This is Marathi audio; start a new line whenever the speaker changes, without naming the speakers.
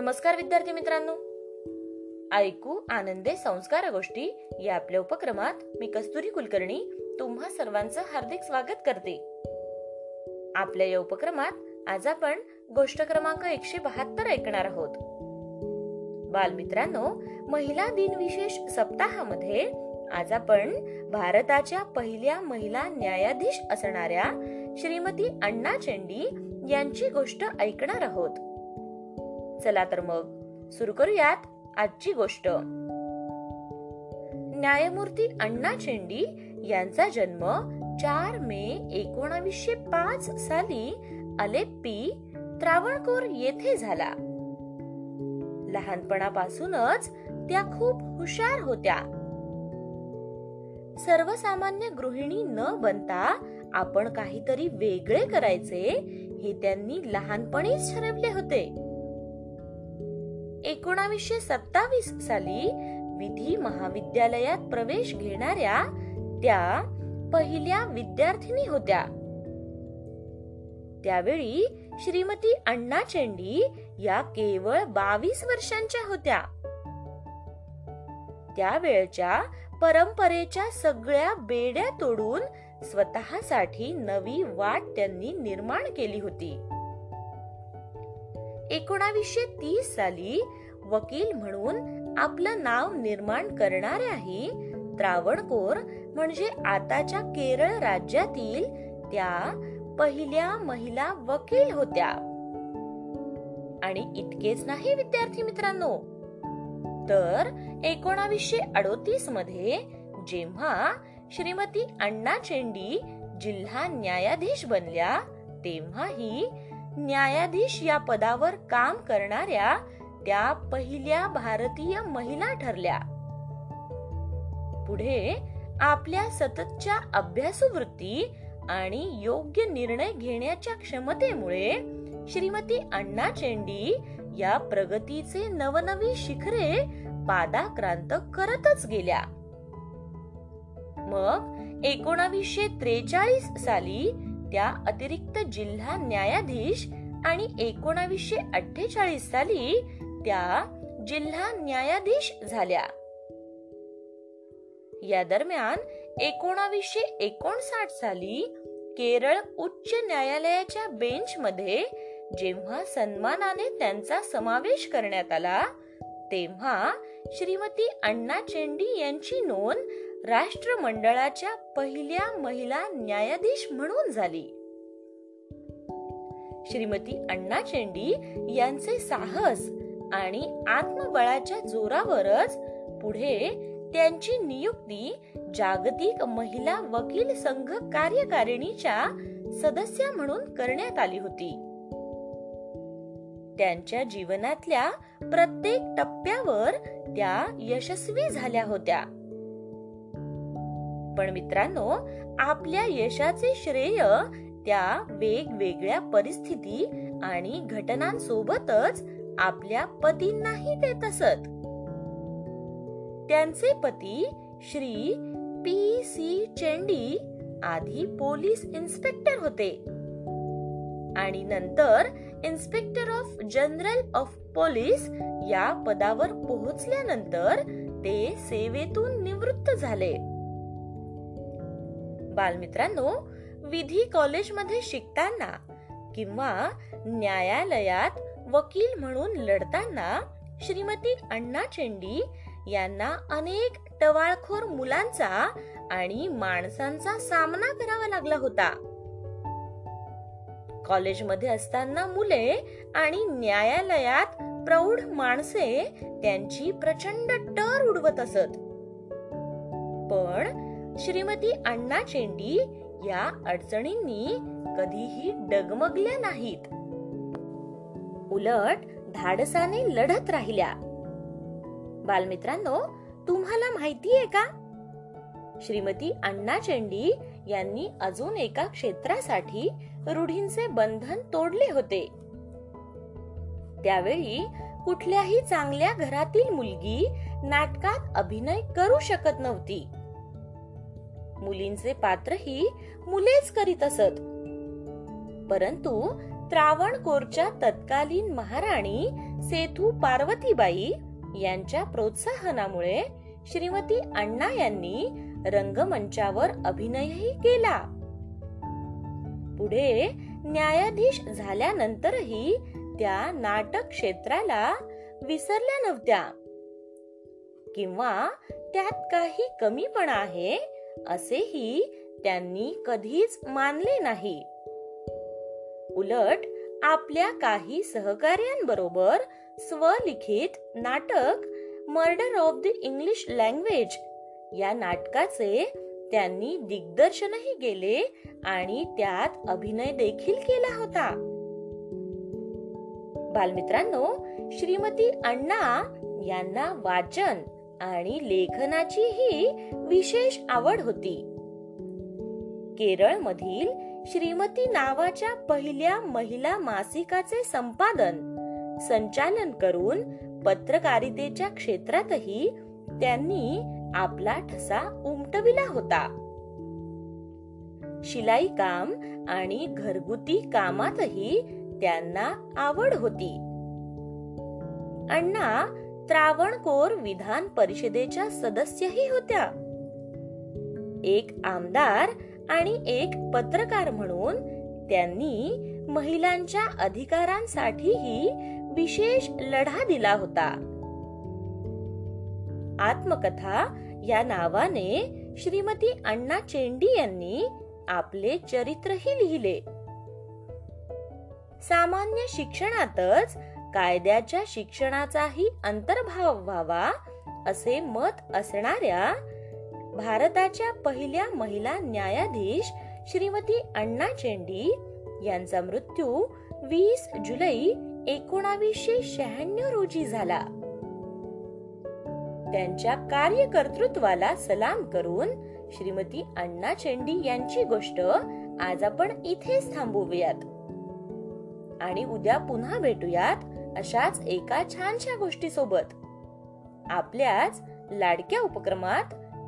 नमस्कार विद्यार्थी मित्रांनो. ऐकू आनंदे संस्कार गोष्टी या आपल्या उपक्रमात मी कस्तुरी कुलकर्णी तुम्हा सर्वांचं हार्दिक स्वागत करते. आपल्या या उपक्रमात आज आपण गोष्ट क्रमांक एकशे बहात्तर ऐकणार आहोत. बालमित्रांनो महिला दिन विशेष सप्ताहामध्ये आज आपण भारताच्या पहिल्या महिला न्यायाधीश असणाऱ्या श्रीमती अण्णा चेंडी यांची गोष्ट ऐकणार आहोत. चला तर मग. सुरू करूयात आजची गोष्ट. न्यायमूर्ती अण्णा चेंडी यांचा जन्म चार मे एकोणावीसशे पाच साली अलेप्पी त्रावणकोर येथे झाला. लहानपणापासूनच त्या खूप हुशार होत्या. सर्वसामान्य गृहिणी न बनता आपण काहीतरी वेगळे करायचे हे त्यांनी लहानपणीच ठरवले होते. एकोणावीसशे सत्तावीस साली विधी महाविद्यालयात प्रवेश घेणाऱ्या त्या पहिल्या विद्यार्थिनी होत्या. त्यावेळी श्रीमती अण्णा चेंडी या केवळ बावीस वर्षांच्या होत्या. त्यावेळच्या परंपरेच्या सगळ्या बेड्या तोडून स्वतःसाठी नवी वाट त्यांनी निर्माण केली होती. एकोणावीसशे तीस साली वकील म्हणून आपलं नाव निर्माण करणाऱ्याही त्रावणकोर म्हणजे आताच्या केरळ राज्यातील त्या पहिल्या महिला वकील होत्या. आणि इतकेच नाही विद्यार्थी मित्रांनो. तर एकोणावीसशे अडोतीसमध्ये जेव्हा श्रीमती अण्णा चेंडी जिल्हा न्यायाधीश बनल्या तेव्हाही न्यायाधीश या पदावर काम करणाऱ्या त्या पहिल्या भारतीय महिला ठरल्या. पुढे आपल्या सततच्या अभ्यासू वृत्ती आणि योग्य निर्णय घेण्याच्या क्षमतेमुळे श्रीमती अण्णा चेंडी या प्रगतीचे नवनवी शिखरे पादाक्रांत करतच गेल्या. मग एकोणावीसशे त्रेचाळीस साली त्या अतिरिक्त जिल्हा न्यायाधीश आणि एकोणावीसशे अठ्ठेचाळीस साली त्या जिल्हा न्यायाधीश झाल्या. या दरम्यान एकोणावीसशे एकोणसाठ साली केरळ उच्च न्यायालयाच्या बेंच मध्ये जेव्हा सन्मानाने त्यांचा समावेश करण्यात आला तेव्हा श्रीमती अण्णा चेंडी यांची नोंद राष्ट्रमंडळाच्या पहिल्या महिला न्यायाधीश म्हणून झाली. श्रीमती अण्णा चेंडी यांचे साहस आणि आत्मबळाच्या जोरावरच पुढे त्यांची नियुक्ती जागतिक महिला वकील संघ कार्यकारिणीच्या सदस्य म्हणून करण्यात आली होती. त्यांच्या जीवनातल्या प्रत्येक टप्प्यावर त्या यशस्वी झाल्या होत्या. पण मित्रांनो आपल्या यशाचे श्रेय त्या वेगवेगळ्या परिस्थिती आणि घटनांसोबतच आपल्या पतींनाही देत असत. त्यांचे पती श्री पी. सी. चेंडी आधी पोलीस इन्स्पेक्टर होते. आणि नंतर inspector of general of police या पदावर पोहोचल्यानंतर ते सेवेतून निवृत्त झाले. बालमित्रांनो विधी कॉलेजमध्ये शिकताना किंवा न्यायालयात वकील म्हणून लढताना श्रीमती अण्णा चेंडी यांना अनेक टवाळखोर मुलांचा आणि माणसांचा सामना करावा लागला होता. कॉलेजमध्ये असताना मुले आणि न्यायालयात प्रौढ माणसे त्यांची प्रचंड टर उडवत असत. पण श्रीमती अण्णा चेंडी या अडचणींनी कधीही डगमगल्या नाहीत. उलट धाडसाने लढत राहिल्या. बालमित्रांनो तुम्हाला माहितीये का? श्रीमती अण्णा चेंडी यांनी अजून एका क्षेत्रासाठी रूढींचे बंधन तोडले होते. त्यावेळी कुठल्याही चांगल्या घरातील मुलगी नाटकात अभिनय करू शकत नव्हती. मुलींचे पात्रही मुलेच करीत असत. परंतु त्रावणकोरच्या तत्कालीन महाराणी सेथू पार्वतीबाई यांच्या प्रोत्साहनामुळे श्रीमती अण्णा यांनी रंगमंचावर अभिनयही केला. पुढे न्यायाधीश झाल्यानंतरही त्या नाटक क्षेत्राला विसरल्या नव्हत्या. किंवा त्यात काही कमीपणा आहे असेही त्यांनी कधीच मानले नाही. उलट आपल्या काही सहकार्यांबरोबर स्वलिखित नाटक murder of the English language या नाटकाचे त्यांनी दिग्दर्शनही केले आणि त्यात अभिनय देखील केला होता. बालमित्रांनो श्रीमती अण्णा यांना वाचन आणि लेखनाचीही विशेष आवड होती. केरळमधील श्रीमती नावाच्या पहिल्या महिला मासिकाचे संपादन संचालन करून पत्रकारितेच्या क्षेत्रातही त्यांनी आपला ठसा उमटविला होता. शिलाई काम आणि घरगुती कामातही त्यांना आवड होती. अण्णा त्रावणकोर विधान परिषदेच्या सदस्यही होत्या. एक आमदार आणि एक पत्रकार म्हणून त्यांनी महिलांच्या अधिकारांसाठीही विशेष लढा दिला होता. आत्मकथा या नावाने श्रीमती अण्णा चेंडी यांनी आपले चरित्रही लिहिले. सामान्य शिक्षणातच कायद्याच्या शिक्षणाचाही अंतर्भाव व्हावा असे मत असणाऱ्या भारताच्या पहिल्या महिला न्यायाधीश श्रीमती अण्णा चेंडी यांचा मृत्यू वीस जुलै एकोणावीसशे शहाण्णव रोजी झाला. त्यांच्या कार्यकर्तृत्वाला सलाम करून श्रीमती अण्णा चेंडी यांची गोष्ट आज आपण इथेच थांबवूयात. आणि उद्या पुन्हा भेटूयात अशाच एका छानशा गोष्टी सोबत आपल्याच लाडक्या उपक्रमात